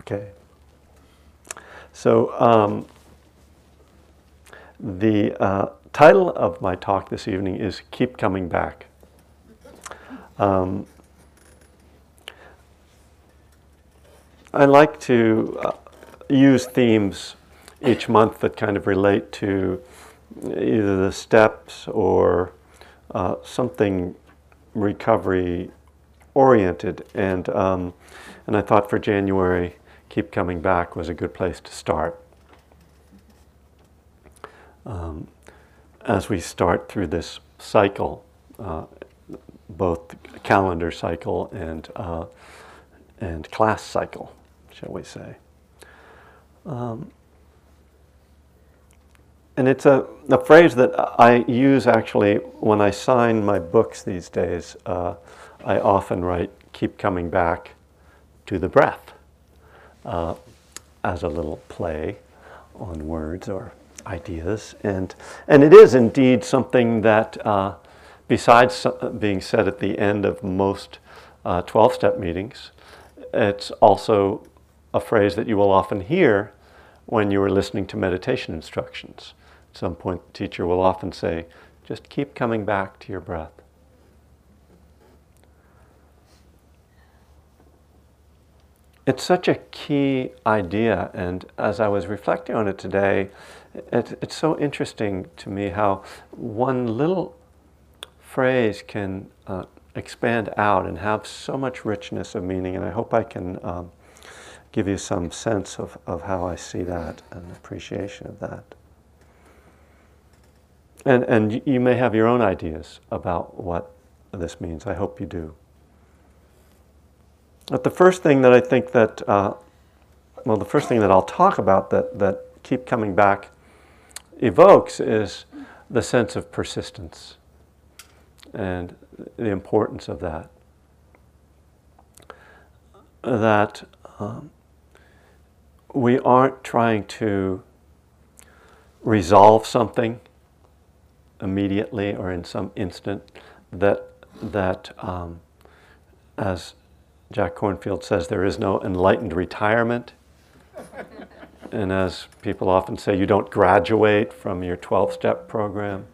Okay. So, um, the uh, title of my talk this evening is Keep Coming Back. Um, I like to uh, use themes each month that kind of relate to either the steps or uh, something recovery oriented. And, um, and I thought for January, Keep Coming Back was a good place to start. Um, as we start through this cycle, uh, both calendar cycle and, uh, and class cycle, shall we say. Um, and it's a, a phrase that I use actually when I sign my books these days. Uh, I often write, keep coming back to the breath uh, as a little play on words or ideas. And, and it is indeed something that, uh, besides being said at the end of most 12 uh, step meetings, it's also a phrase that you will often hear when you are listening to meditation instructions. At some point, the teacher will often say, just keep coming back to your breath. It's such a key idea, and as I was reflecting on it today, it, it's so interesting to me how one little phrase can uh, expand out and have so much richness of meaning, and I hope I can um, give you some sense of, of how I see that and appreciation of that. And, and you may have your own ideas about what this means. I hope you do. But the first thing that I think that, uh, well, the first thing that I'll talk about that, that keep coming back evokes is the sense of persistence and the importance of that. That um, we aren't trying to resolve something immediately or in some instant that that um, as Jack Kornfield says there is no enlightened retirement and as people often say you don't graduate from your 12 step program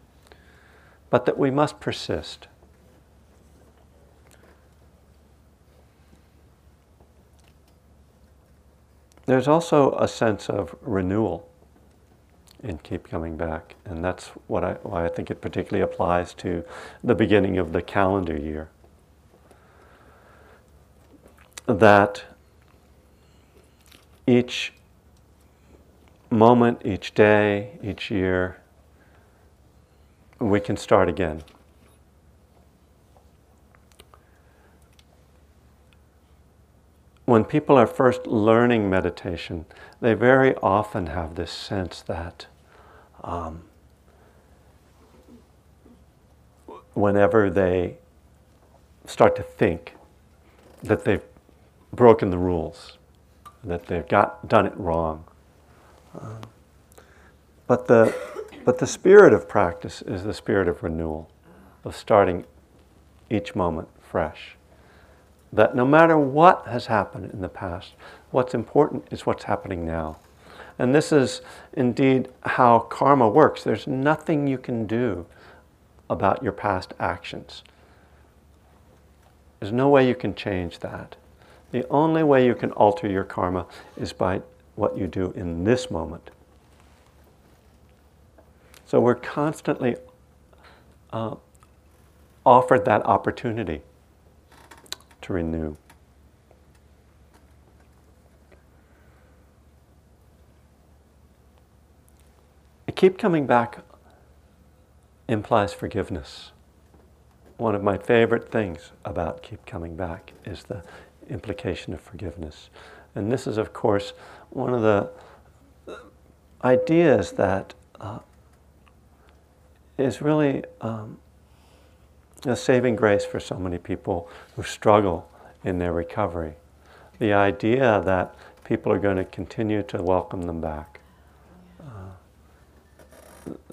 but that we must persist there's also a sense of renewal and keep coming back. And that's what I, why I think it particularly applies to the beginning of the calendar year. That each moment, each day, each year, we can start again. When people are first learning meditation, they very often have this sense that um, whenever they start to think that they've broken the rules, that they've got done it wrong. Um, but the but the spirit of practice is the spirit of renewal, of starting each moment fresh. That no matter what has happened in the past, what's important is what's happening now. And this is indeed how karma works. There's nothing you can do about your past actions. There's no way you can change that. The only way you can alter your karma is by what you do in this moment. So we're constantly uh, offered that opportunity to renew. keep coming back implies forgiveness. One of my favorite things about keep coming back is the implication of forgiveness. And this is, of course, one of the ideas that uh, is really um, a saving grace for so many people who struggle in their recovery. The idea that people are going to continue to welcome them back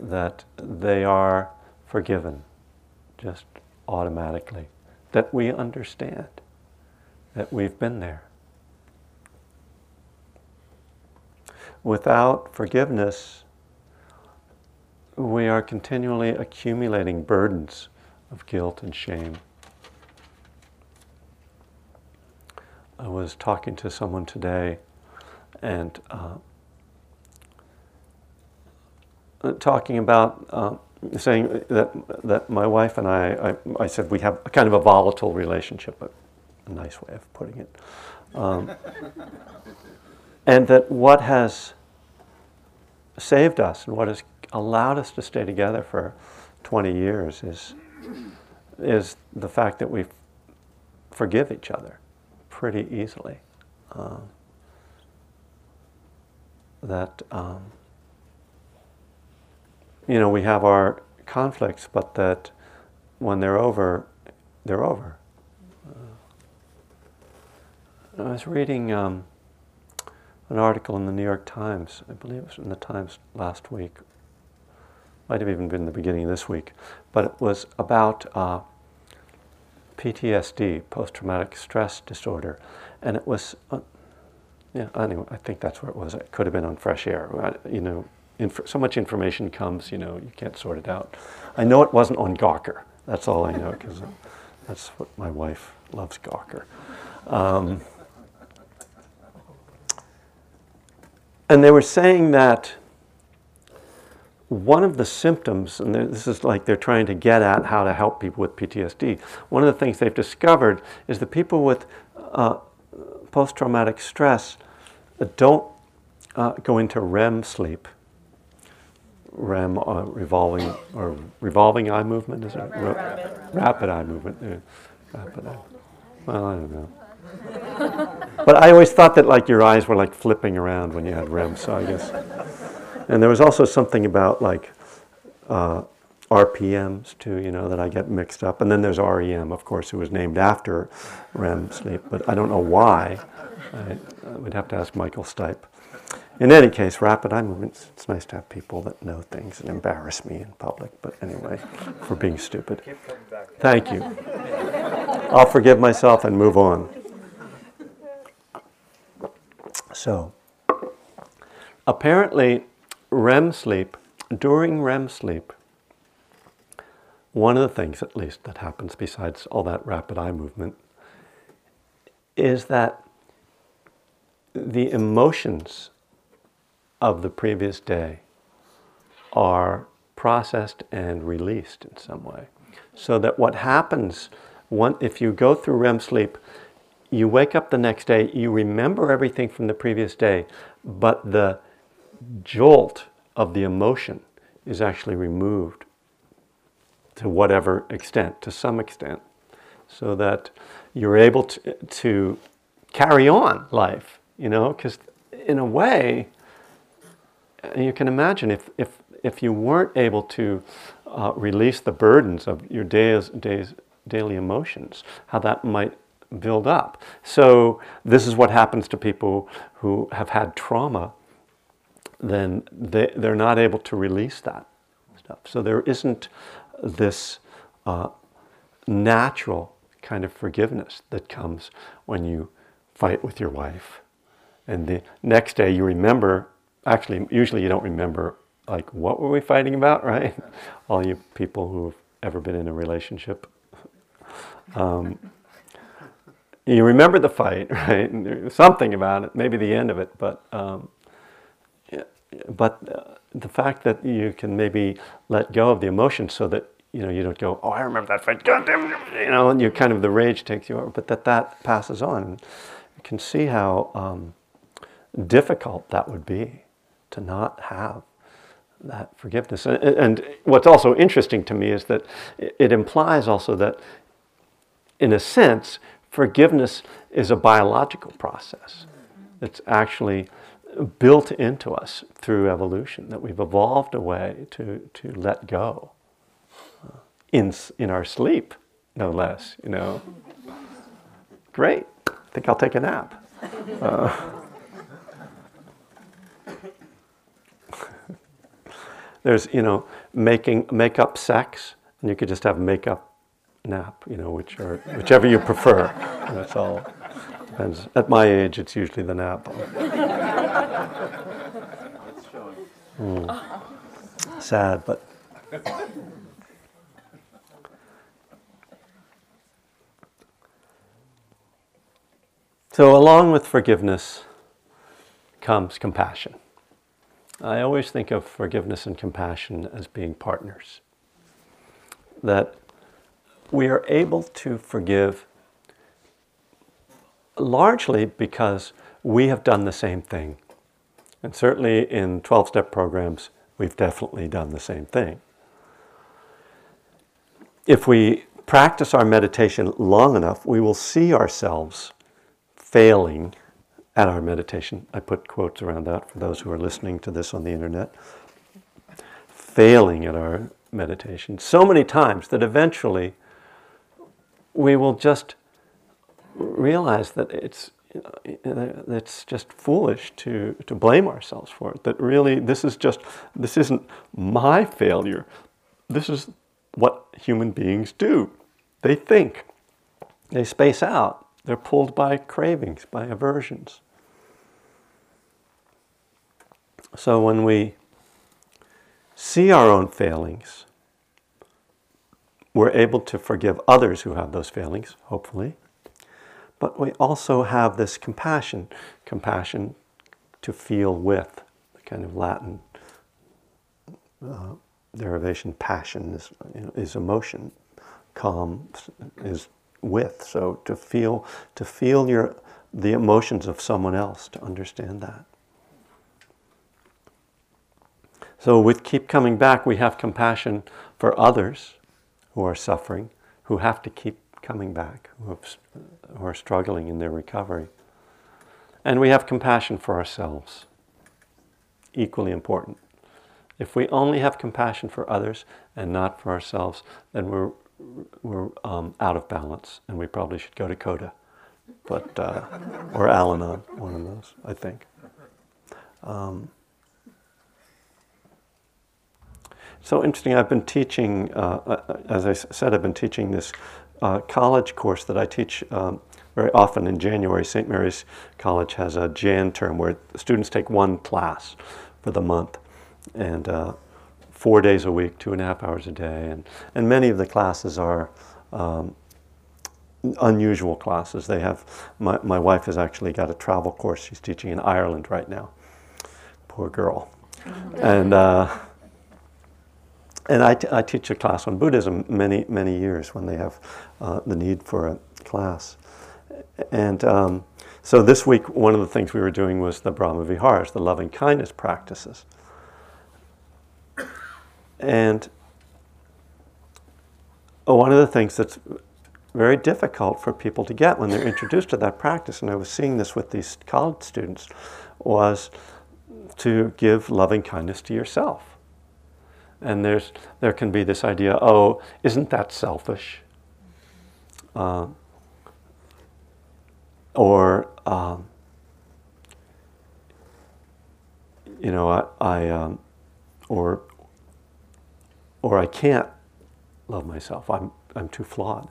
that they are forgiven just automatically, that we understand that we've been there. without forgiveness, we are continually accumulating burdens of guilt and shame. I was talking to someone today and uh, talking about uh, saying that that my wife and I, I, I, said we have kind of a volatile relationship, a, nice way of putting it, um, and that what has saved us and what has allowed us to stay together for 20 years is is the fact that we forgive each other pretty easily. Um, that um, you know we have our conflicts, but that when they're over, they're over. Uh, I was reading um, an article in the New York Times. I believe it was in the Times last week. Might have even been the beginning of this week, but it was about uh, PTSD, post-traumatic stress disorder, and it was. Uh, yeah, anyway, I think that's where it was. It could have been on Fresh Air. You know, inf- so much information comes, you know, you can't sort it out. I know it wasn't on Gawker. That's all I know because that's what my wife loves Gawker. Um, and they were saying that one of the symptoms, and this is like they're trying to get at how to help people with PTSD, one of the things they've discovered is that people with uh, post traumatic stress don't uh, go into REM sleep. REM, uh, revolving or revolving eye movement, is it? Rapid. rapid eye movement. Yeah. Rapid eye. Well, I don't know. but I always thought that like your eyes were like flipping around when you had REM, so I guess. And there was also something about like uh, RPMs too, you know, that I get mixed up. And then there's REM, of course, who was named after REM sleep, but I don't know why. I, I would have to ask Michael Stipe. In any case, rapid eye movements, it's nice to have people that know things and embarrass me in public, but anyway, for being stupid. Thank you. I'll forgive myself and move on. So, apparently, REM sleep, during REM sleep, one of the things, at least, that happens besides all that rapid eye movement is that the emotions of the previous day are processed and released in some way. So that what happens one, if you go through REM sleep, you wake up the next day, you remember everything from the previous day, but the jolt of the emotion is actually removed to whatever extent, to some extent, so that you're able to, to carry on life, you know, because in a way, you can imagine if, if, if you weren't able to uh, release the burdens of your days, days, daily emotions, how that might build up. So, this is what happens to people who have had trauma, then they, they're not able to release that stuff. So, there isn't this uh, natural kind of forgiveness that comes when you fight with your wife. And the next day you remember, actually, usually you don't remember, like, what were we fighting about, right? All you people who've ever been in a relationship. Um, you remember the fight, right? And something about it, maybe the end of it, but um, but uh, the fact that you can maybe let go of the emotion so that you know you don't go, oh, I remember that fight, God damn, you know, and you kind of the rage takes you over, but that that passes on. You can see how um, difficult that would be to not have that forgiveness. And, and, what's also interesting to me is that it implies also that, in a sense, forgiveness is a biological process. It's actually built into us through evolution, that we've evolved a way to, to let go uh, in, in our sleep, no less, you know. Great, I think I'll take a nap. Uh, there's, you know, making, make up sex, and you could just have make up nap, you know, which are, whichever you prefer. That's all. Depends. At my age, it's usually the nap. Mm. Sad, but. So, along with forgiveness comes compassion. I always think of forgiveness and compassion as being partners. That we are able to forgive largely because we have done the same thing. And certainly in 12 step programs, we've definitely done the same thing. If we practice our meditation long enough, we will see ourselves failing at our meditation. I put quotes around that for those who are listening to this on the internet. Failing at our meditation so many times that eventually we will just realize that it's it's just foolish to, to blame ourselves for it. That really, this is just, this isn't my failure. This is what human beings do. They think, they space out, they're pulled by cravings, by aversions. So when we see our own failings, we're able to forgive others who have those failings, hopefully. But we also have this compassion, compassion to feel with, the kind of Latin uh, derivation, passion is, you know, is emotion, calm is with. So to feel, to feel your, the emotions of someone else, to understand that. So with keep coming back, we have compassion for others who are suffering, who have to keep coming back, who, have, who are struggling in their recovery. And we have compassion for ourselves, equally important. If we only have compassion for others and not for ourselves, then we're, we're um, out of balance, and we probably should go to CoDA, but uh, or Al-Anon, one of those, I think. Um, so interesting. I've been teaching, uh, uh as I said, I've been teaching this uh, college course that I teach um, very often in January. St. Mary's College has a Jan term where students take one class for the month, and uh, four days a week, two and a half hours a day, and and many of the classes are. Um, unusual classes. They have, my, my wife has actually got a travel course she's teaching in Ireland right now. Poor girl. and uh, and I, t- I teach a class on Buddhism many, many years when they have uh, the need for a class. And um, so this week, one of the things we were doing was the Brahma Viharas, the loving kindness practices. And one of the things that's very difficult for people to get when they're introduced to that practice, and I was seeing this with these college students, was to give loving kindness to yourself. And there's, there can be this idea oh, isn't that selfish? Uh, or, um, you know, I, I um, or, or I can't love myself. I'm, I'm too flawed.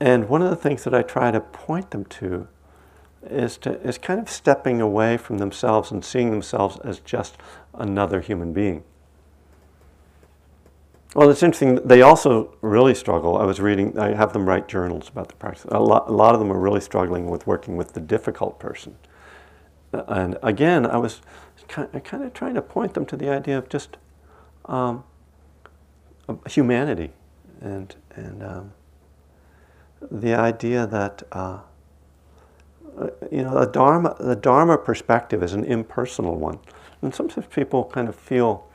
And one of the things that I try to point them to is to is kind of stepping away from themselves and seeing themselves as just another human being. Well, it's interesting. They also really struggle. I was reading. I have them write journals about the practice. A lot, a lot of them are really struggling with working with the difficult person. And again, I was kind of, trying to point them to the idea of just um, humanity, and and um, the idea that. Uh, you know, the Dharma, the Dharma perspective is an impersonal one. And sometimes people kind of feel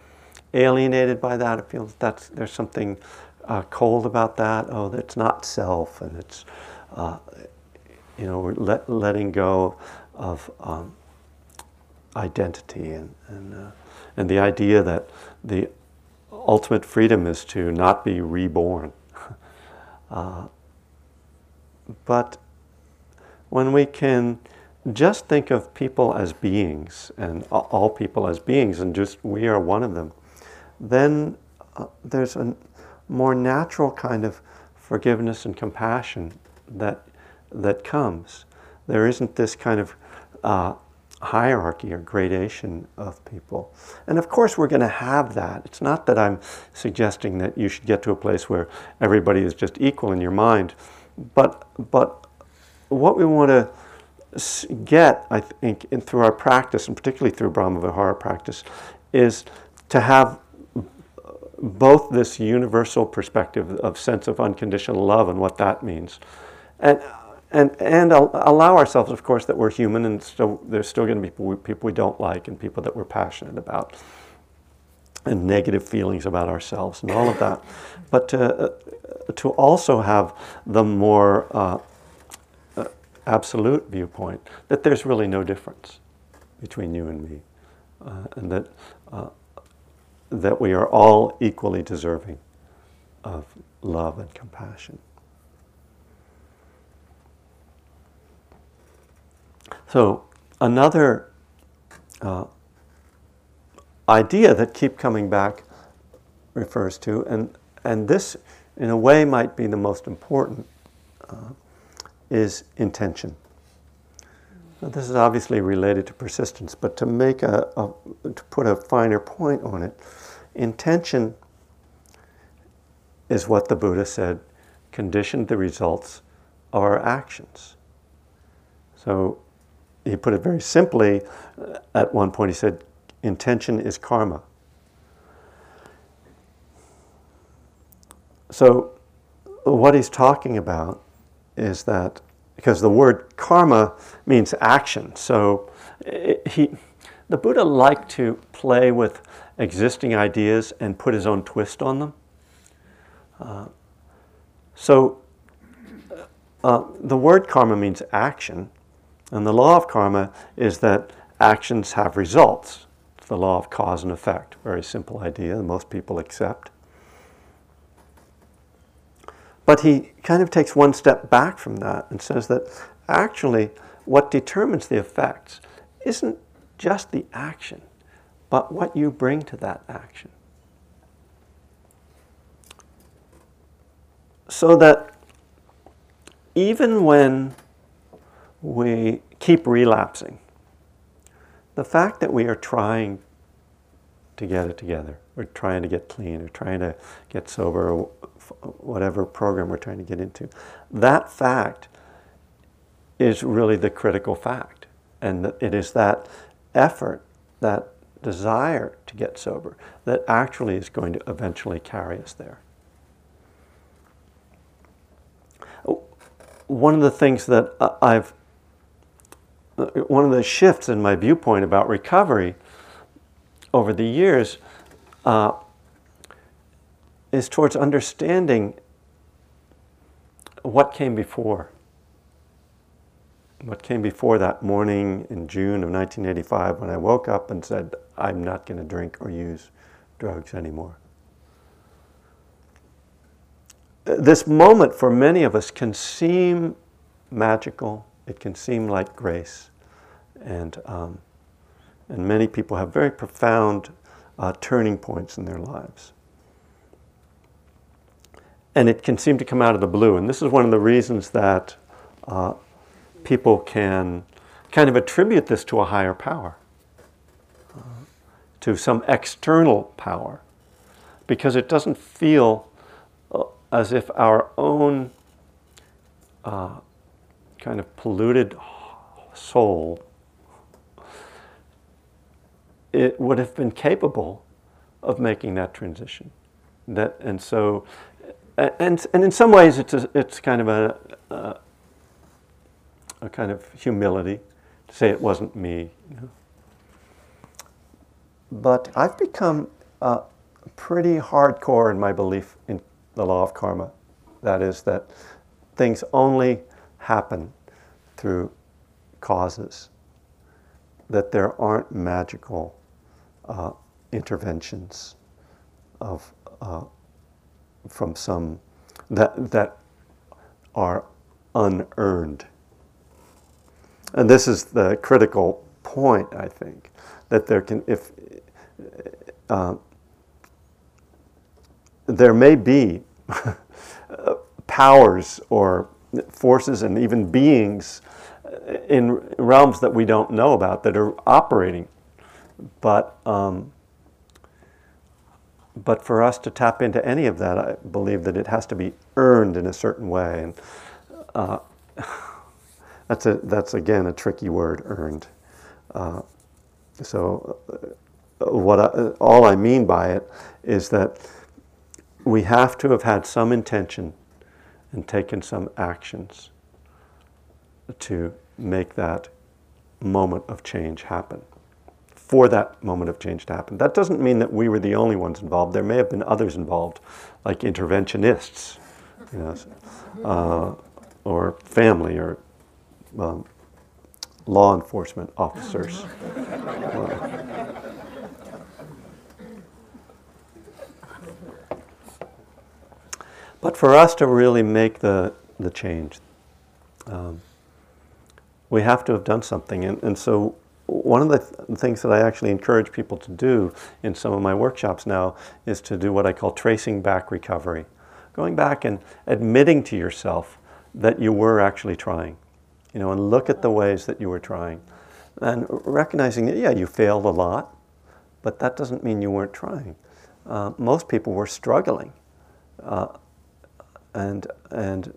alienated by that. It feels that's, there's something uh, cold about that. Oh, it's not self, and it's, uh, you know, we're let, letting go of um, identity and, and, uh, and the idea that the ultimate freedom is to not be reborn. Uh, but when we can just think of people as beings and all people as beings and just we are one of them, then uh, there's a more natural kind of forgiveness and compassion that, that comes. There isn't this kind of uh, hierarchy or gradation of people. And of course, we're going to have that. It's not that I'm suggesting that you should get to a place where everybody is just equal in your mind, but, but what we want to get, I think, in, through our practice, and particularly through Brahma Vihara practice, is to have both this universal perspective of sense of unconditional love and what that means, and and and allow ourselves, of course, that we're human and still there's still going to be people we, people we don't like and people that we're passionate about, and negative feelings about ourselves and all of that, but to uh, to also have the more uh, absolute viewpoint that there's really no difference between you and me, uh, and that uh, that we are all equally deserving of love and compassion. So, another uh, idea that keep coming back refers to, and, and this in a way might be the most important, uh, is intention. Now, this is obviously related to persistence, but to make a, a to put a finer point on it, Intention is what the Buddha said conditioned the results of our actions. So he put it very simply. Uh, at one point, he said, Intention is karma. So, what he's talking about is that because the word karma means action, so he, the Buddha liked to play with existing ideas and put his own twist on them. Uh, so, uh, the word karma means action, and the law of karma is that actions have results. It's the law of cause and effect. Very simple idea that most people accept. But he kind of takes one step back from that and says that actually what determines the effects isn't just the action, but what you bring to that action. So that even when we keep relapsing, the fact that we are trying to get it together, we're trying to get clean, or trying to get sober, whatever program we're trying to get into, that fact is really the critical fact. And it is that effort, that desire to get sober that actually is going to eventually carry us there. One of the things that I've, one of the shifts in my viewpoint about recovery over the years uh, is towards understanding what came before what came before that morning in June of 1985 when I woke up and said, I'm not going to drink or use drugs anymore. This moment for many of us can seem magical, it can seem like grace, and, um, and many people have very profound uh, turning points in their lives. And it can seem to come out of the blue. And this is one of the reasons that uh, people can kind of attribute this to a higher power, uh, to some external power, because it doesn't feel uh, as if our own uh, kind of polluted soul it would have been capable of making that transition. That and so, and and in some ways, it's a, it's kind of a, a a kind of humility to say it wasn't me. You know? But I've become uh, pretty hardcore in my belief in the law of karma. That is, that things only happen through causes, that there aren't magical uh, interventions of, uh, from some that, that are unearned and this is the critical point, I think, that there can, if uh, there may be powers or forces and even beings in realms that we don't know about that are operating. But um, but for us to tap into any of that, I believe that it has to be earned in a certain way, and uh, that's a that's again a tricky word, earned. Uh, so, uh, what I, all I mean by it is that we have to have had some intention and taken some actions to make that moment of change happen. For that moment of change to happen. That doesn't mean that we were the only ones involved. There may have been others involved, like interventionists, you know, uh, or family, or um, law enforcement officers. but for us to really make the, the change, um, we have to have done something. And, and so, one of the th- things that I actually encourage people to do in some of my workshops now is to do what I call tracing back recovery. Going back and admitting to yourself that you were actually trying, you know, and look at the ways that you were trying. And recognizing that, yeah, you failed a lot, but that doesn't mean you weren't trying. Uh, most people were struggling. Uh, and, and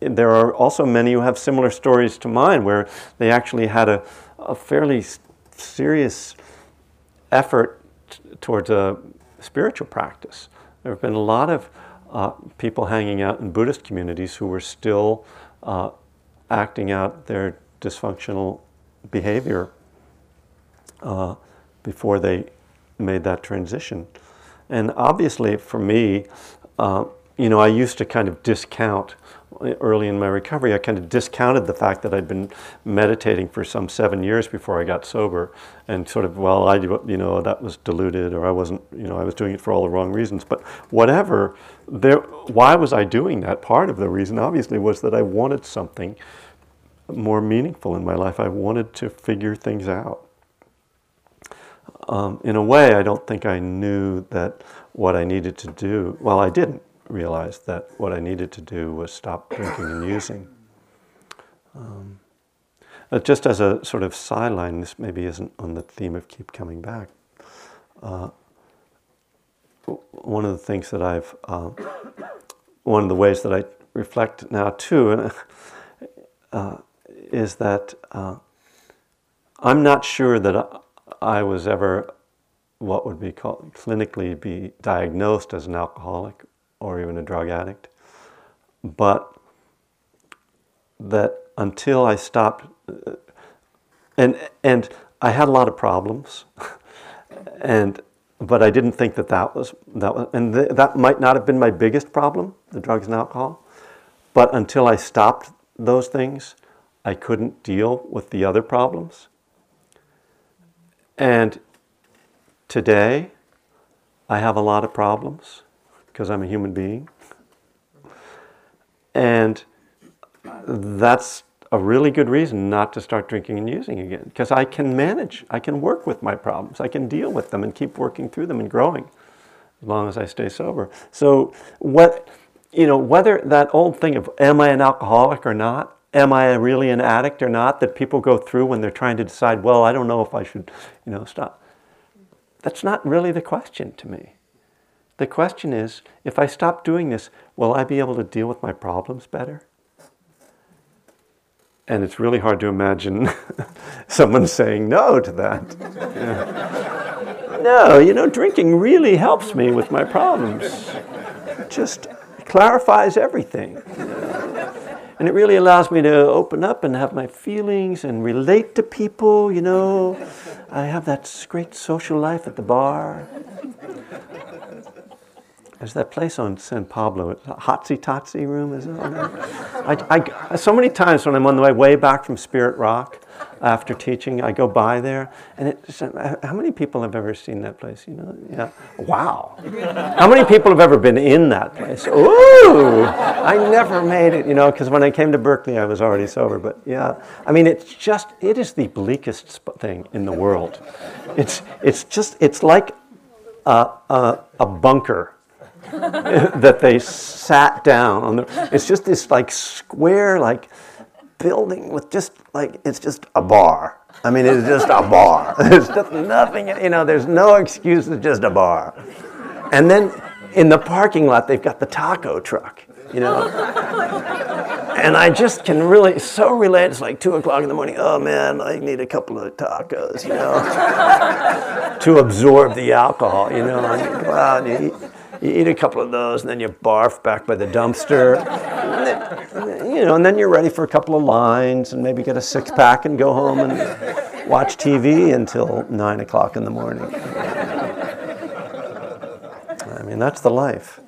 there are also many who have similar stories to mine where they actually had a, a fairly serious effort towards a spiritual practice. There have been a lot of uh, people hanging out in Buddhist communities who were still uh, acting out their dysfunctional behavior uh, before they made that transition. And obviously, for me, uh, you know, I used to kind of discount early in my recovery, I kind of discounted the fact that I'd been meditating for some seven years before I got sober, and sort of, well, I, you know, that was diluted, or I wasn't, you know, I was doing it for all the wrong reasons. But whatever, there, why was I doing that? Part of the reason, obviously, was that I wanted something more meaningful in my life. I wanted to figure things out. Um, in a way, I don't think I knew that what I needed to do. Well, I didn't realized that what I needed to do was stop drinking and using. Um, uh, just as a sort of sideline, this maybe isn't on the theme of keep coming back. Uh, one of the things that I've, uh, one of the ways that I reflect now too, uh, is that uh, I'm not sure that I was ever what would be called clinically be diagnosed as an alcoholic or even a drug addict. But that until I stopped, uh, and, and I had a lot of problems, and, but I didn't think that that was, that was and th- that might not have been my biggest problem, the drugs and alcohol. But until I stopped those things, I couldn't deal with the other problems. And today, I have a lot of problems because I'm a human being. And that's a really good reason not to start drinking and using again because I can manage, I can work with my problems, I can deal with them and keep working through them and growing as long as I stay sober. So, what, you know, whether that old thing of am I an alcoholic or not, am I really an addict or not that people go through when they're trying to decide, well, I don't know if I should, you know, stop. That's not really the question to me. The question is if I stop doing this, will I be able to deal with my problems better? And it's really hard to imagine someone saying no to that. Yeah. No, you know, drinking really helps me with my problems. It just clarifies everything. And it really allows me to open up and have my feelings and relate to people, you know. I have that great social life at the bar. There's that place on San Pablo, Hotsy Totsy Room, is it? I, I, so many times when I'm on the way way back from Spirit Rock after teaching, I go by there, and it's, uh, how many people have ever seen that place? You know, yeah. Wow. How many people have ever been in that place? Ooh, I never made it. You know, because when I came to Berkeley, I was already sober. But yeah, I mean, it's just it is the bleakest thing in the world. It's it's just it's like a, a bunker that they sat down on the, it's just this like square like building with just like it's just a bar. I mean, it's just a bar. There's just nothing, you know. There's no excuse. It's just a bar. And then in the parking lot, they've got the taco truck, you know. and I just can really so relate. It's like two o'clock in the morning. Oh man, I need a couple of tacos, you know, to absorb the alcohol, you know. And you go out and you eat, you eat a couple of those, and then you barf back by the dumpster. you know, and then you're ready for a couple of lines, and maybe get a six pack and go home and watch TV until nine o'clock in the morning. I mean, that's the life.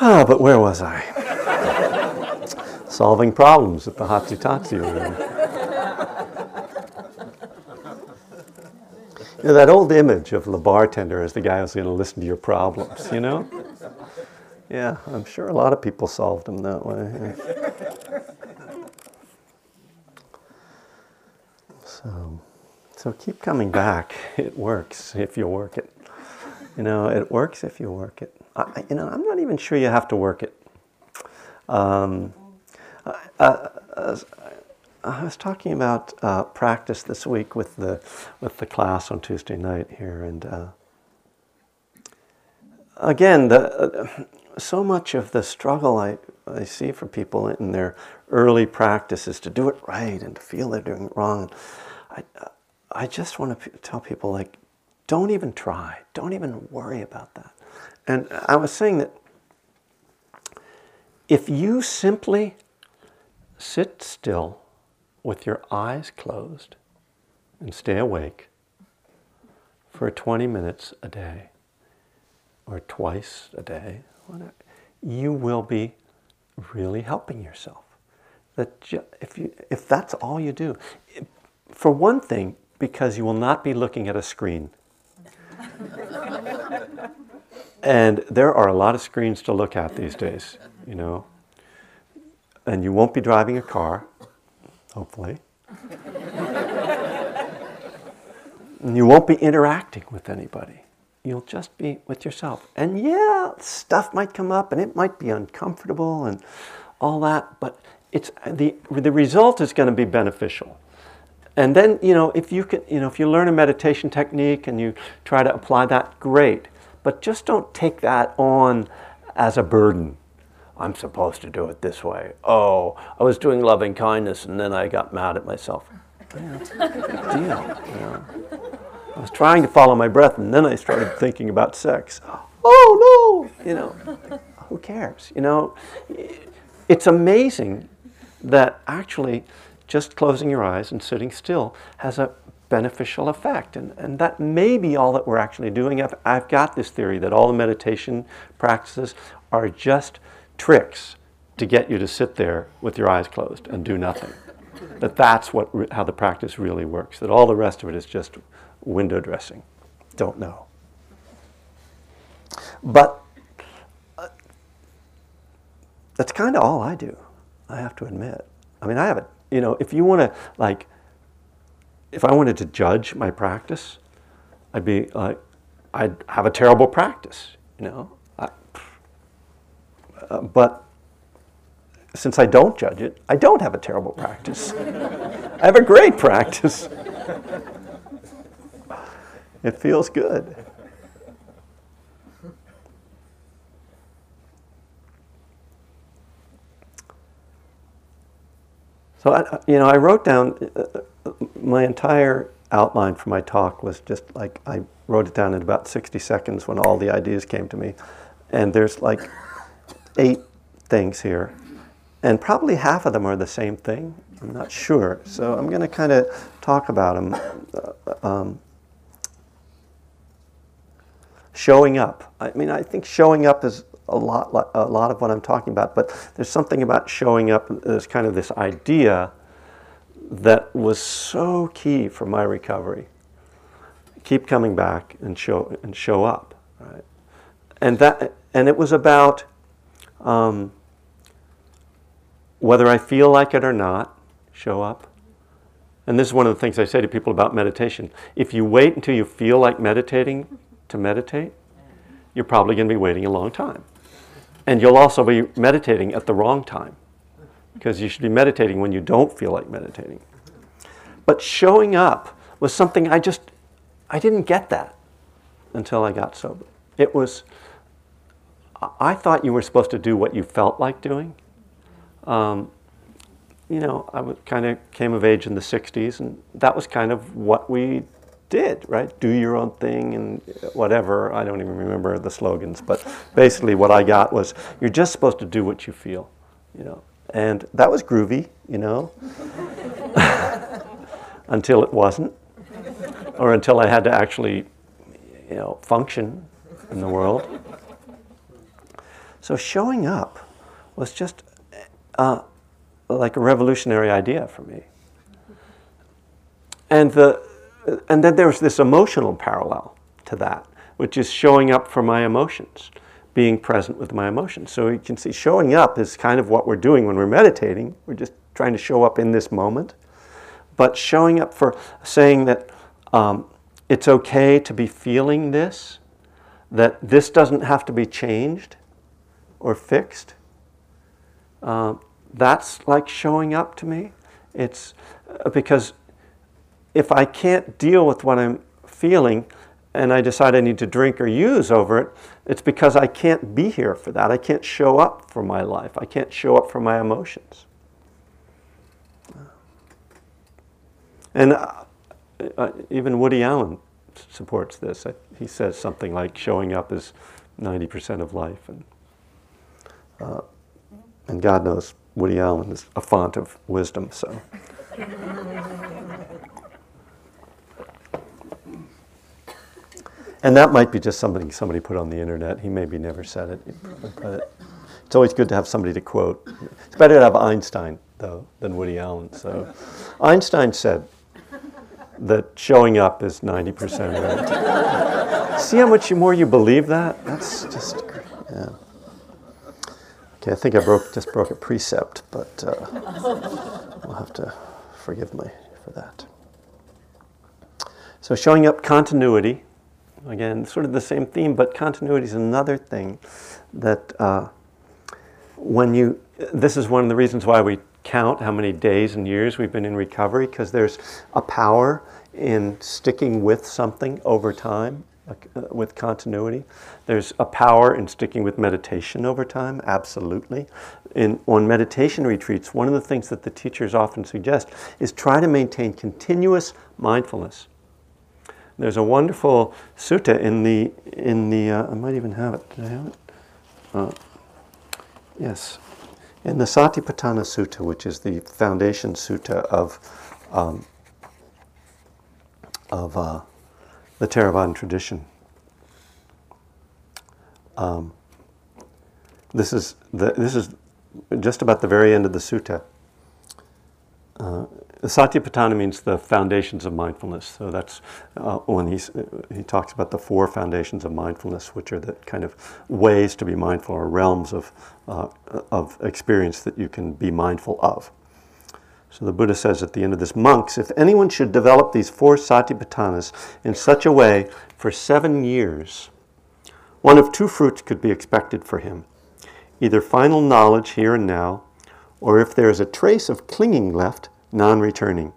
Ah, but where was I? Solving problems at the Hotsy Totsy room. You know, that old image of the bartender as the guy who's going to listen to your problems, you know? Yeah, I'm sure a lot of people solved them that way. So, so keep coming back. It works if you work it. You know, it works if you work it. I, you know, I'm not even sure you have to work it. Um, uh, I was talking about uh, practice this week with the with the class on Tuesday night here, and uh, again, the, uh, so much of the struggle I, I see for people in their early practice is to do it right and to feel they're doing it wrong. I, I just want to p- tell people like, don't even try, don't even worry about that. And I was saying that if you simply sit still with your eyes closed and stay awake for 20 minutes a day or twice a day, you will be really helping yourself. That if, you, if that's all you do, for one thing, because you will not be looking at a screen. And there are a lot of screens to look at these days, you know. And you won't be driving a car, hopefully. you won't be interacting with anybody. You'll just be with yourself. And yeah, stuff might come up and it might be uncomfortable and all that, but it's the, the result is going to be beneficial. And then, you know, if you can, you know, if you learn a meditation technique and you try to apply that, great. But just don't take that on as a burden. I'm supposed to do it this way. Oh, I was doing loving kindness and then I got mad at myself. Yeah, deal. Know. I was trying to follow my breath and then I started thinking about sex. Oh no! You know, who cares? You know, it's amazing that actually just closing your eyes and sitting still has a beneficial effect. And, and that may be all that we're actually doing. I've, I've got this theory that all the meditation practices are just tricks to get you to sit there with your eyes closed and do nothing. that that's what, how the practice really works. That all the rest of it is just window dressing. Don't know. But uh, that's kind of all I do, I have to admit. I mean, I have a, you know, if you want to, like, if I wanted to judge my practice, I'd be like, I'd have a terrible practice, you know. Uh, but since I don't judge it, I don't have a terrible practice. I have a great practice. it feels good. So I, you know, I wrote down uh, my entire outline for my talk was just like I wrote it down in about 60 seconds when all the ideas came to me. And there's like eight things here. And probably half of them are the same thing. I'm not sure. So I'm going to kind of talk about them. Uh, um, showing up. I mean, I think showing up is a lot, a lot of what I'm talking about, but there's something about showing up. There's kind of this idea that was so key for my recovery. Keep coming back and show and show up, right? And that and it was about um, whether I feel like it or not, show up. And this is one of the things I say to people about meditation. If you wait until you feel like meditating to meditate, you're probably going to be waiting a long time. And you'll also be meditating at the wrong time because you should be meditating when you don't feel like meditating. But showing up was something I just, I didn't get that until I got sober. It was, I thought you were supposed to do what you felt like doing. Um, you know, I kind of came of age in the 60s, and that was kind of what we did, right? Do your own thing and whatever. I don't even remember the slogans, but basically what I got was you're just supposed to do what you feel, you know. And that was groovy, you know, until it wasn't, or until I had to actually, you know, function in the world. So showing up was just uh, like a revolutionary idea for me. And the and then there's this emotional parallel to that, which is showing up for my emotions, being present with my emotions. So you can see showing up is kind of what we're doing when we're meditating. We're just trying to show up in this moment. But showing up for saying that um, it's okay to be feeling this, that this doesn't have to be changed or fixed. Uh, that's like showing up to me. It's uh, because if I can't deal with what I'm feeling and I decide I need to drink or use over it, it's because I can't be here for that. I can't show up for my life. I can't show up for my emotions. And uh, uh, even Woody Allen supports this. He says something like showing up is 90% of life. And, uh, and God knows Woody Allen is a font of wisdom, so. And that might be just something somebody put on the internet. He maybe never said it. But it's always good to have somebody to quote. It's better to have Einstein, though, than Woody Allen. So Einstein said that showing up is 90% right. See how much more you believe that? That's just, yeah. Okay, I think I broke just broke a precept, but uh, we'll have to forgive me for that. So showing up continuity Again, sort of the same theme, but continuity is another thing that uh, when you, this is one of the reasons why we count how many days and years we've been in recovery, because there's a power in sticking with something over time. Uh, with continuity, there's a power in sticking with meditation over time. Absolutely, in on meditation retreats, one of the things that the teachers often suggest is try to maintain continuous mindfulness. There's a wonderful sutta in the in the uh, I might even have it. Did I have it? Uh, yes, in the Satipatthana Sutta, which is the foundation sutta of um, of uh, the Theravadan tradition. Um, this is the, this is just about the very end of the sutta. Uh, Satipatthana means the foundations of mindfulness. So that's uh, when he's, he talks about the four foundations of mindfulness, which are the kind of ways to be mindful or realms of, uh, of experience that you can be mindful of. So the Buddha says at the end of this, monks, if anyone should develop these four satipatthanas in such a way for seven years, one of two fruits could be expected for him either final knowledge here and now, or if there is a trace of clinging left, non returning.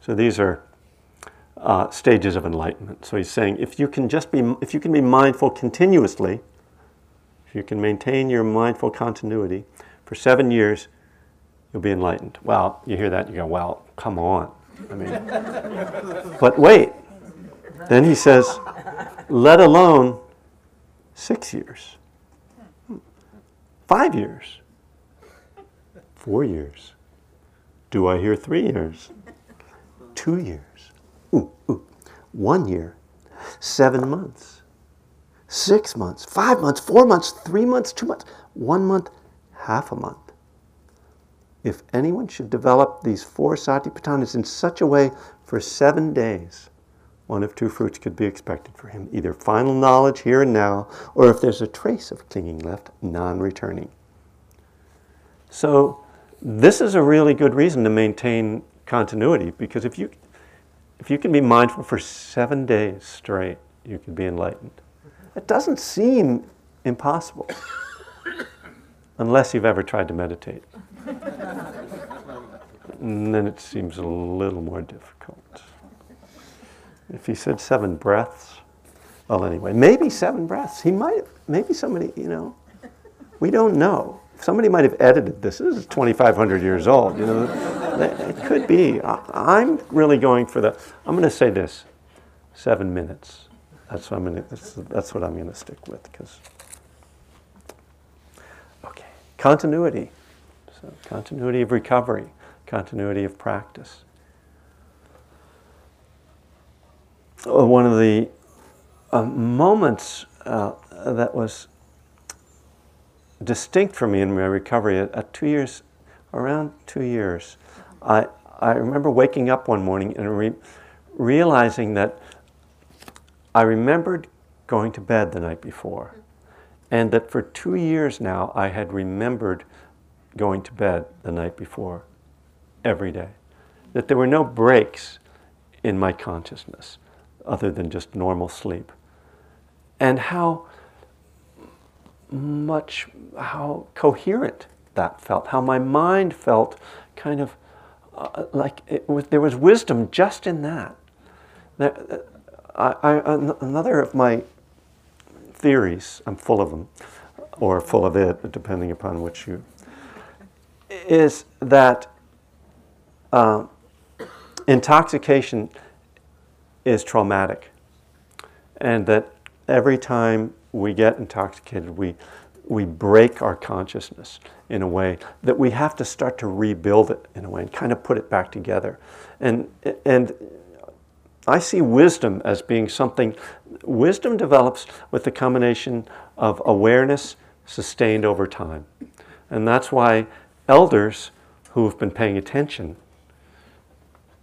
So these are uh, stages of enlightenment. So he's saying if you can just be, if you can be mindful continuously, if you can maintain your mindful continuity for seven years, you'll be enlightened. Well, you hear that, you go, well, come on. I mean, but wait. Then he says, let alone six years, five years, four years, do I hear three years? Two years. Ooh, ooh. One year. Seven months. Six months. Five months. Four months. Three months. Two months. One month. Half a month. If anyone should develop these four satipatthanas in such a way for seven days, one of two fruits could be expected for him either final knowledge here and now, or if there's a trace of clinging left, non returning. So, this is a really good reason to maintain continuity because if you if you can be mindful for seven days straight, you can be enlightened. That doesn't seem impossible unless you've ever tried to meditate. and then it seems a little more difficult. If he said seven breaths, well, anyway, maybe seven breaths. He might, maybe somebody, you know, we don't know. Somebody might have edited this. This is 2,500 years old. You know, it could be. I, am really going for the. I'm going to say this: seven minutes. That's what I'm going to. That's, that's what I'm going to stick with because. Okay, continuity. So continuity of recovery, continuity of practice. Oh, one of the uh, moments uh, that was distinct for me in my recovery at, at, two years, around two years, I, I remember waking up one morning and re- realizing that I remembered going to bed the night before, and that for two years now I had remembered going to bed the night before every day. That there were no breaks in my consciousness other than just normal sleep. And how much, how coherent that felt, how my mind felt kind of uh, like was, there was wisdom just in that. There, I, I, another of my theories, I'm full of them, or full of it, depending upon which you, is that uh, intoxication is traumatic. And that every time we get intoxicated, we, we break our consciousness in a way that we have to start to rebuild it in a way and kind of put it back together. And, and I see wisdom as being something, wisdom develops with the combination of awareness sustained over time. And that's why elders who have been paying attention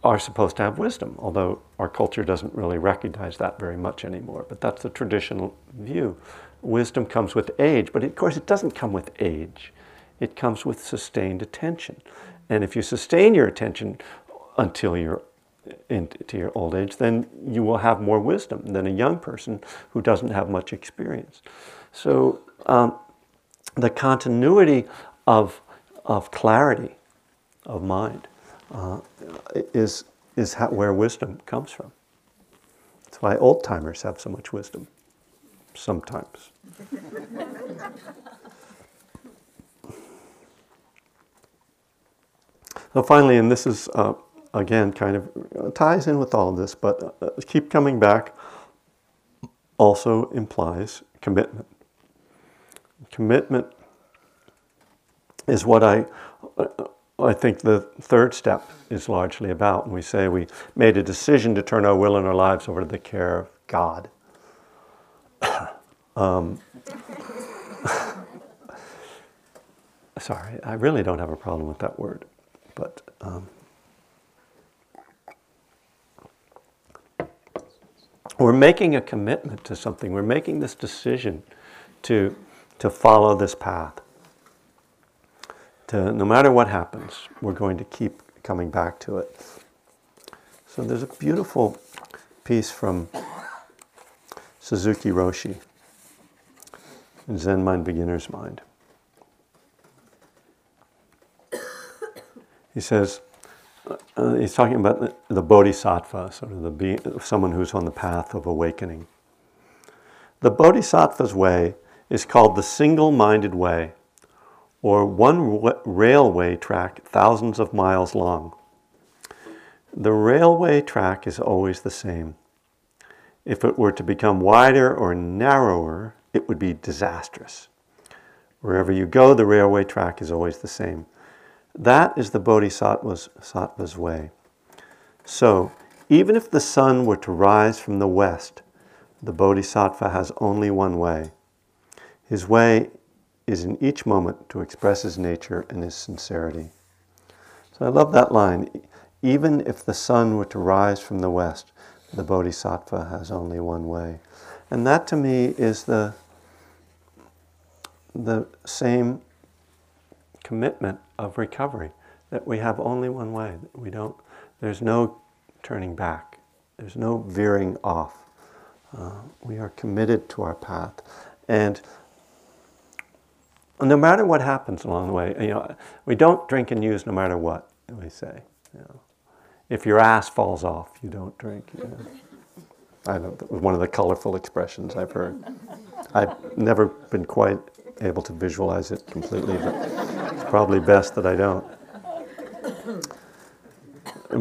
are supposed to have wisdom, although our culture doesn't really recognize that very much anymore. But that's the traditional view. Wisdom comes with age, but of course, it doesn't come with age. It comes with sustained attention. And if you sustain your attention until you're into your old age, then you will have more wisdom than a young person who doesn't have much experience. So, um, the continuity of, of clarity of mind uh, is, is how, where wisdom comes from. That's why old timers have so much wisdom, sometimes. so, finally, and this is uh, again kind of uh, ties in with all this, but uh, keep coming back also implies commitment. Commitment is what I I think the third step is largely about when we say we made a decision to turn our will and our lives over to the care of God. um, sorry, I really don't have a problem with that word, but um, we're making a commitment to something. We're making this decision to, to follow this path to no matter what happens, we're going to keep coming back to it. So there's a beautiful piece from Suzuki Roshi, in Zen Mind Beginner's Mind. He says, uh, he's talking about the, the, bodhisattva, sort of the someone who's on the path of awakening. The bodhisattva's way is called the single minded way or one railway track thousands of miles long. The railway track is always the same. If it were to become wider or narrower, it would be disastrous. Wherever you go, the railway track is always the same. That is the Bodhisattva's Sattva's way. So, even if the sun were to rise from the west, the Bodhisattva has only one way. His way is in each moment to express his nature and his sincerity. So I love that line. Even if the sun were to rise from the west, the bodhisattva has only one way. And that to me is the, the same commitment of recovery that we have only one way. We don't, there's no turning back, there's no veering off Uh, we are committed to our path. And no matter what happens along the way, you know, we don't drink and use no matter what, we say. You know. If your ass falls off, you don't drink. You know. I don't, one of the colorful expressions I've heard. I've never been quite able to visualize it completely, but it's probably best that I don't.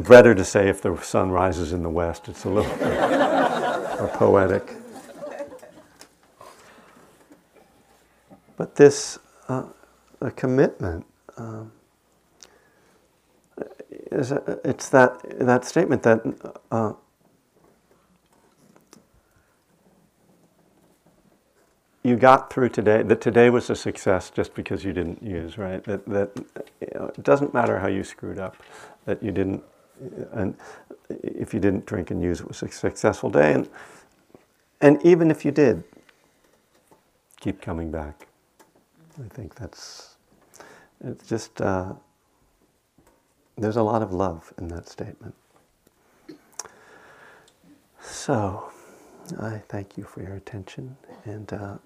Better to say if the sun rises in the west, it's a little more poetic. But this uh, a commitment um, it's that that statement that uh, you got through today, that today was a success just because you didn't use, right? That, that you know, it doesn't matter how you screwed up, that you didn't, and if you didn't drink and use, it was a successful day. And, and even if you did, keep coming back. I think that's, it's just, uh, there's a lot of love in that statement. So, I thank you for your attention and uh,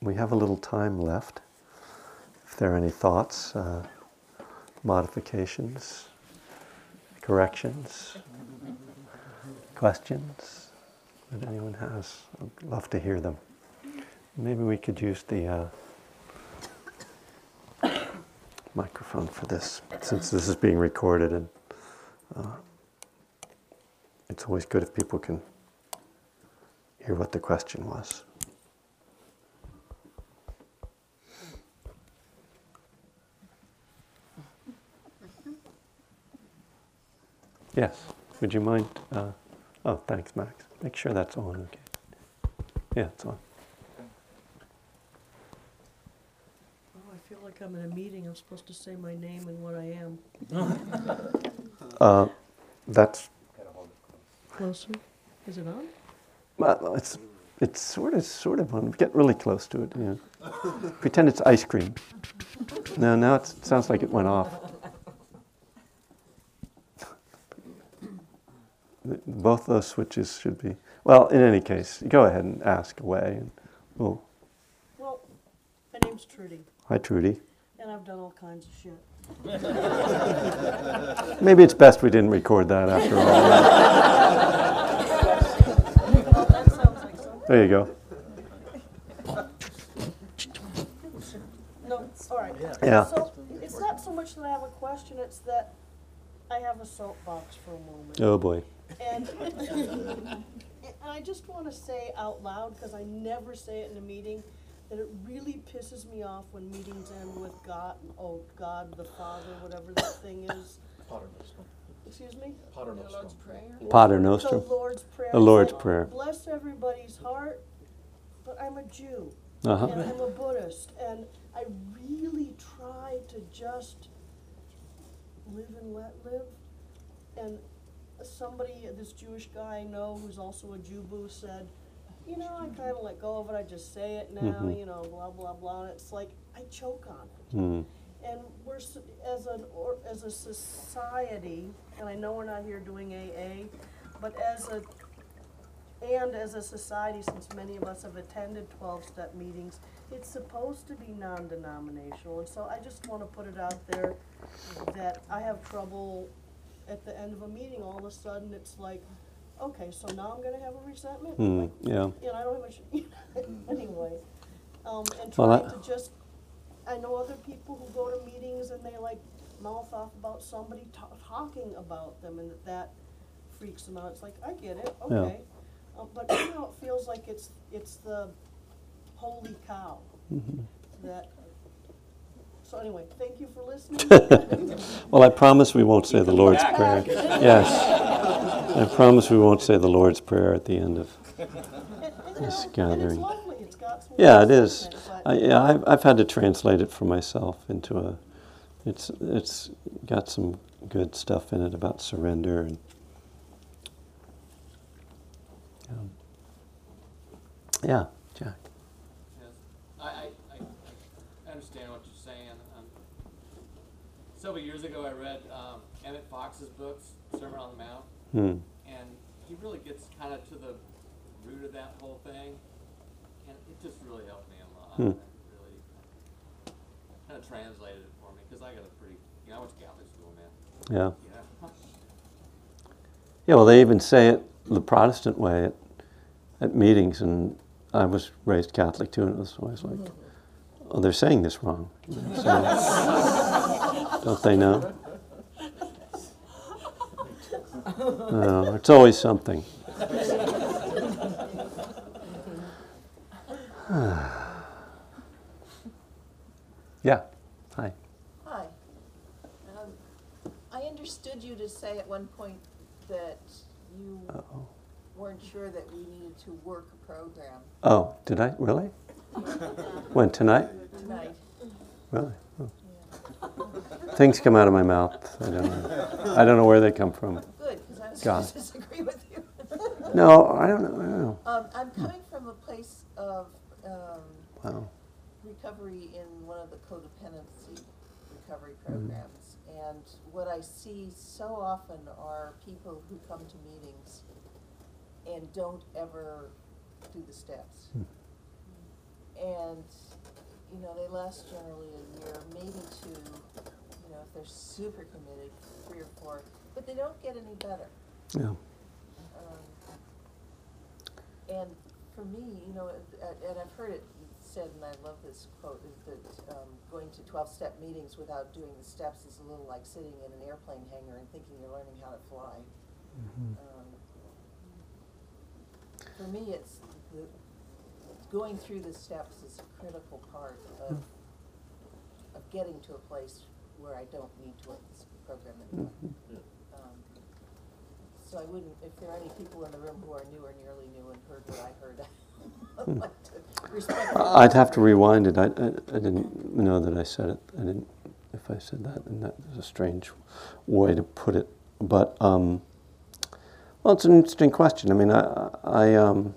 we have a little time left. If there are any thoughts, uh, modifications, corrections, questions that anyone has, I'd love to hear them. Maybe we could use the uh, microphone for this, since this is being recorded, and uh, it's always good if people can hear what the question was. Yes. Would you mind? Uh, oh, thanks, Max. Make sure that's on. Okay. Yeah, it's on. Oh, I feel like I'm in a meeting. I'm supposed to say my name and what I am. Uh, that's Closer? Is it on? well, it's it's sort of sort of on. Get really close to it. Yeah. Pretend it's ice cream. No, now it sounds like it went off. Both those switches should be. Well, in any case, go ahead and ask away. And we'll, Well, my name's Trudy, hi, Trudy. I've done all kinds of shit. Maybe it's best we didn't record that after all. That sounds like something. There you go. No, all right. Yeah. So it's not so much that I have a question, it's that I have a soapbox for a moment. Oh boy. And, and I just want to say out loud, because I never say it in a meeting, that it really pisses me off when meetings end with God, oh, God the Father, whatever that thing is. Pater Nostrum. Excuse me? Pater Nostrum. Pater The Nostrum. Lord's Prayer. The Lord's It's like, Prayer. Bless everybody's heart, but I'm a Jew. Uh huh. And I'm a Buddhist, and I really try to just live and let live. And somebody, this Jewish guy I know who's also a Jew boo said, you know, I kind of let go of it, I just say it now, Mhm. you know, blah, blah, blah. And it's like, I choke on it. Mm. And we're, as an, or, as a society, and I know we're not here doing AA, but as a, and as a society, since many of us have attended twelve-step meetings, it's supposed to be non-denominational, and so I just wanna put it out there that I have trouble at the end of a meeting, all of a sudden, it's like, okay, so now I'm gonna have a resentment? Mm. Like, Yeah. you know, I don't have much, anyway. Um, and Well, trying I- to just, I know other people who go to meetings and they like mouth off about somebody ta- talking about them and that that freaks them out. It's like, I get it, Yeah. okay. Uh, but now it feels like it's, it's the holy cow Mm-hmm. that, so anyway, thank you for listening. Well, I promise we won't say the Lord's Prayer. Yes. I promise we won't say the Lord's Prayer at the end of. And- and, you This gathering. it's lovely, it's got some. Yeah, it is. I, yeah, I've, I've had to translate it for myself into a. It's it's got some good stuff in it about surrender and. um, yeah, Jack. Yes, I, I, I, I understand what you're saying. Um, several years ago, I read um, Emmett Fox's books, Sermon on the Mount, Hmm. Really gets kind of to the root of that whole thing, and it just really helped me a lot. Hmm. It really kind of translated it for me because I got a pretty, you know, I went to Catholic school, man. Yeah. Know, Yeah, well, they even say it the Protestant way at, at meetings, and I was raised Catholic too, and it was always like, oh, they're saying this wrong. So, don't they know? No, it's always something. yeah, hi. Hi. Um, I understood you to say at one point that you Uh-oh. weren't sure that we needed to work a program Oh, did I? Really? When, tonight? tonight. Really? Oh. Things come out of my mouth. I don't know. I don't know where they come from. Good, because I was God. to disagree with you. No, I don't know. I don't know. Um, I'm coming from a place of, um, Wow. recovery in one of the codependency recovery Mm-hmm. programs. And what I see so often are people who come to meetings and don't ever do the steps. Hmm. And, you know, they last generally a year, maybe two, you know, if they're super committed, three or four, but they don't get any better. Yeah. Um, And for me, you know, and, and I've heard it said, and I love this quote, is that um, going to twelve-step meetings without doing the steps is a little like sitting in an airplane hangar and thinking you're learning how to fly. Um, For me, it's the, going through the steps is a critical part of, of getting to a place where I don't need to work this program anymore. Um, So I wouldn't, if there are any people in the room who are new or nearly new and heard what I heard, I'd like to. I'd have to rewind it. I, I, I didn't know that I said it. I didn't, if I said that, and that was a strange way to put it. But, um, well, it's an interesting question. I mean, I, I, um,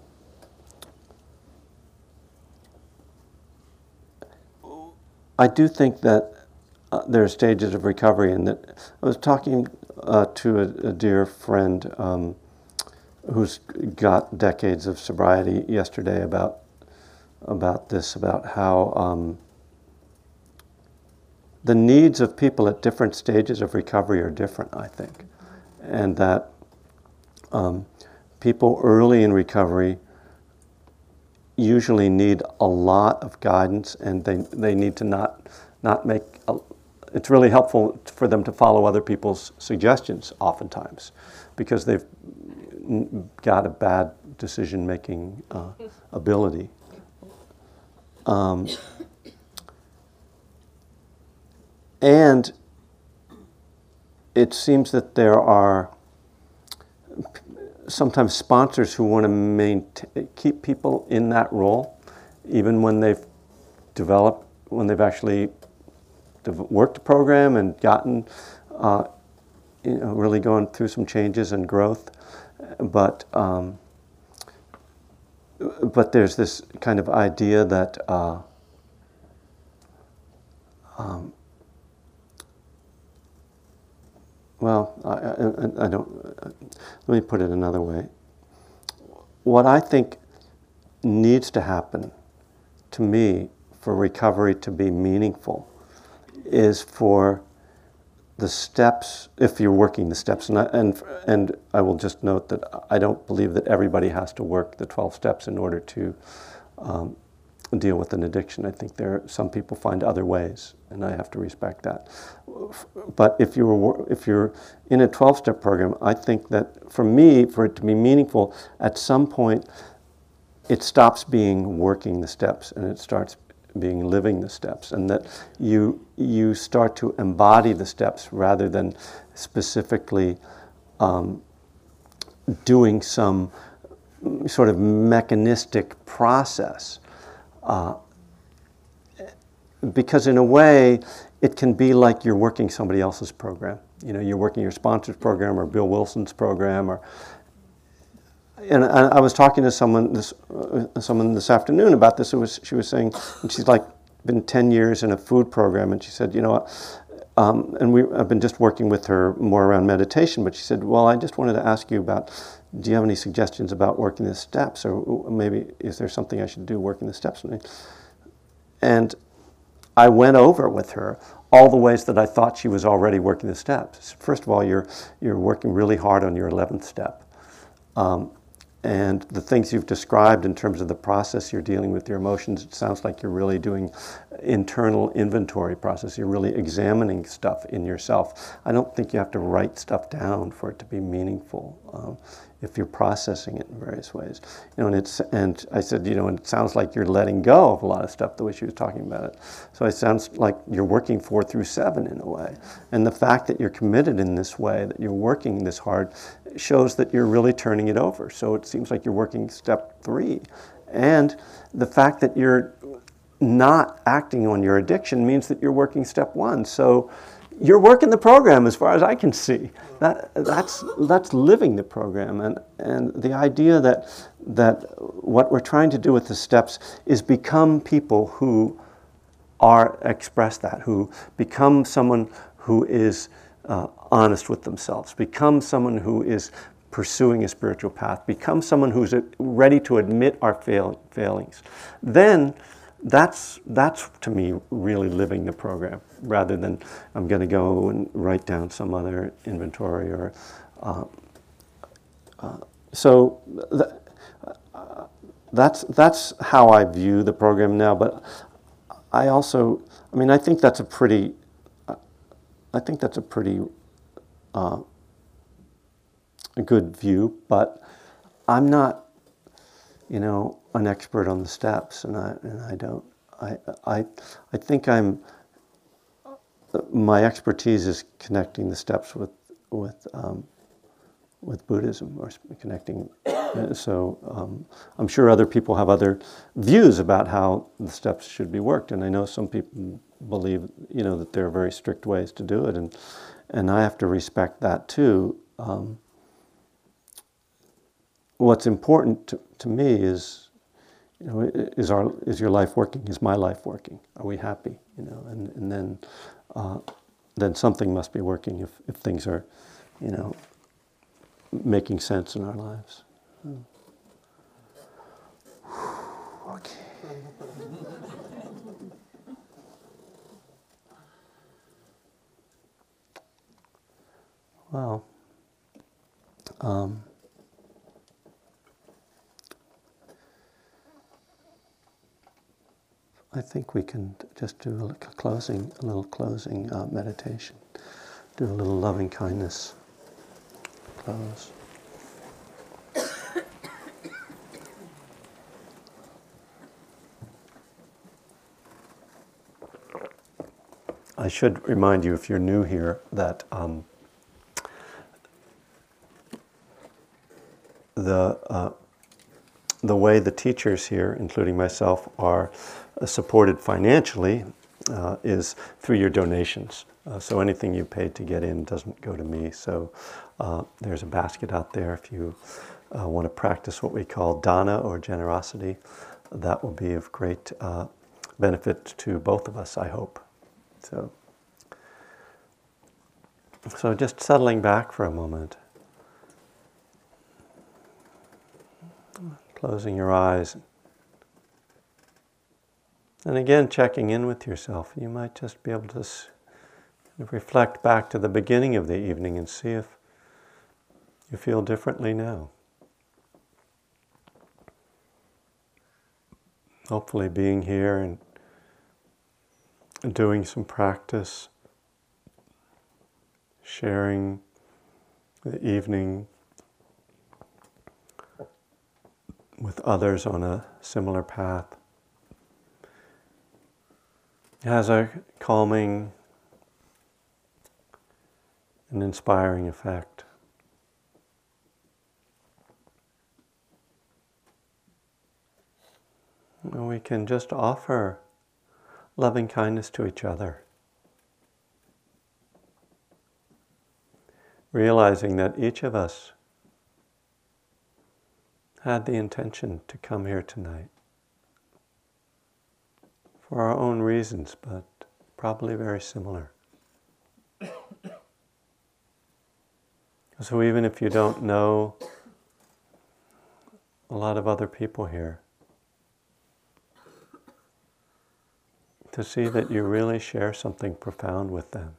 I do think that uh, there are stages of recovery, and that I was talking uh, to a, a dear friend um, who's got decades of sobriety yesterday about about this, about how um, the needs of people at different stages of recovery are different. I think, and that um, people early in recovery usually need a lot of guidance and they, they need to not, not make, it's really helpful for them to follow other people's suggestions oftentimes because they've got a bad decision making uh, ability. Um, and it seems that there are sometimes sponsors who want to maintain, keep people in that role, even when they've developed, when they've actually worked a program and gotten, uh, you know, really going through some changes and growth. But um, but there's this kind of idea that. Uh, um, well, I, I, I don't. Let me put it another way. What I think needs to happen to me for recovery to be meaningful is for the steps, if you're working the steps, and I, and, and I will just note that I don't believe that everybody has to work the 12 steps in order to um, deal with an addiction. I think there some people find other ways, and I have to respect that. But if you're if you're in a 12-step program, I think that for me, for it to be meaningful, at some point, it stops being working the steps and it starts being living the steps, and that you you start to embody the steps rather than specifically um, doing some sort of mechanistic process. Uh, because in a way, it can be like you're working somebody else's program. You know, you're working your sponsor's program or Bill Wilson's program, or and I, I was talking to someone this uh, someone this afternoon about this. It was she was saying, and she's like been ten years in a food program, and she said, you know, um, and we I've been just working with her more around meditation. But she said, well, I just wanted to ask you about do you have any suggestions about working the steps? Or maybe is there something I should do working the steps? And I went over with her all the ways that I thought she was already working the steps. First of all, you're, you're working really hard on your 11th step. Um, and the things you've described in terms of the process you're dealing with your emotions, it sounds like you're really doing internal inventory process. You're really examining stuff in yourself. I don't think you have to write stuff down for it to be meaningful. Um, if you're processing it in various ways. You know, and it's and I said, you know, and it sounds like you're letting go of a lot of stuff the way she was talking about it. So it sounds like you're working four through seven in a way. And the fact that you're committed in this way, that you're working this hard, shows that you're really turning it over. So it seems like you're working step three. And the fact that you're not acting on your addiction means that you're working step one. So you're working the program as far as I can see. That, that's, that's living the program. And, and the idea that, that what we're trying to do with the steps is become people who are, express that, who become someone who is uh, honest with themselves, become someone who is pursuing a spiritual path, become someone who's ready to admit our fail, failings. Then that's, that's to me really living the program rather than I'm going to go and write down some other inventory or. Uh, uh, so th- uh, that's, that's how I view the program now, but I also, I mean, I think that's a pretty, I think that's a pretty uh, good view, but I'm not, you know, an expert on the steps, and I and I don't. I I I think I'm. My expertise is connecting the steps with with um, with Buddhism or connecting. So um, I'm sure other people have other views about how the steps should be worked, and I know some people believe you know that there are very strict ways to do it, and and I have to respect that too. Um, what's important to, to me is you know, is our is your life working? Is my life working? Are we happy? You know, and and then uh, then something must be working if if things are, you know, making sense in our lives. Okay. Well. Um, I think we can just do a closing, a little closing uh, meditation. Do a little loving kindness. Close. I should remind you, if you're new here, that um, the uh, the way the teachers here, including myself, are supported financially uh, is through your donations. Uh, so anything you pay to get in doesn't go to me. So uh, there's a basket out there if you uh, want to practice what we call dana or generosity. That will be of great uh, benefit to both of us, I hope. So, so just settling back for a moment. Closing your eyes. And again, checking in with yourself. You might just be able to reflect back to the beginning of the evening and see if you feel differently now. Hopefully, being here and doing some practice, sharing the evening with others on a similar path It has a calming and inspiring effect. And we can just offer loving kindness to each other. Realizing that each of us had the intention to come here tonight for our own reasons, but probably very similar. So even if you don't know a lot of other people here. To see that you really share something profound with them.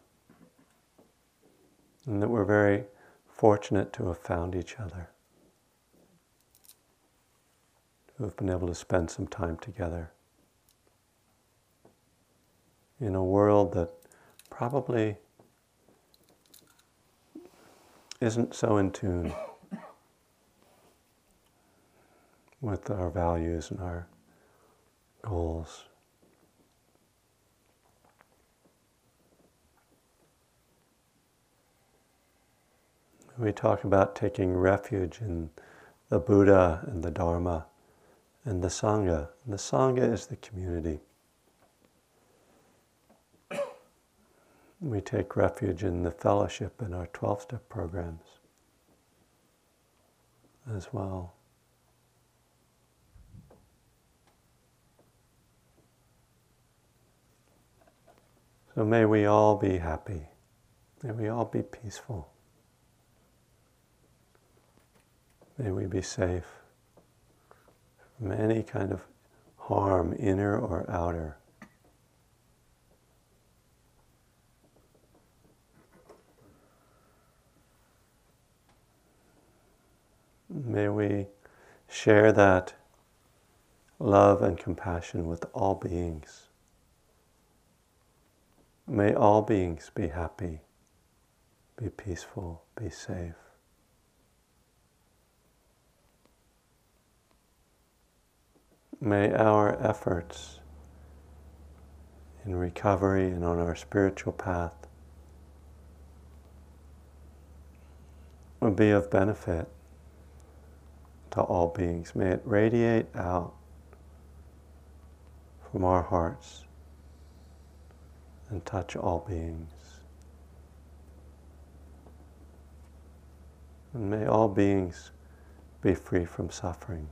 And that we're very fortunate to have found each other. To have been able to spend some time together. In a world that probably isn't so in tune with our values and our goals. We talk about taking refuge in the Buddha and the Dharma and the Sangha. And the Sangha is the community. We take refuge in the fellowship in our 12 step programs as well. So may we all be happy. May we all be peaceful. May we be safe from any kind of harm, inner or outer. May we share that love and compassion with all beings. May all beings be happy, be peaceful, be safe. May our efforts in recovery and on our spiritual path be of benefit to all beings. May it radiate out from our hearts and touch all beings. And may all beings be free from suffering.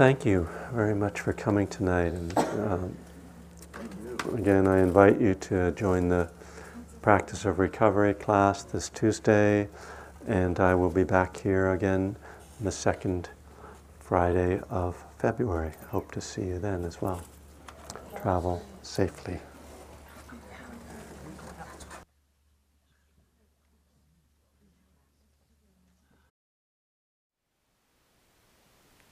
Thank you very much for coming tonight. And um, again, I invite you to join the practice of recovery class this Tuesday, and I will be back here again on the second Friday of February. Hope to see you then as well. Travel safely.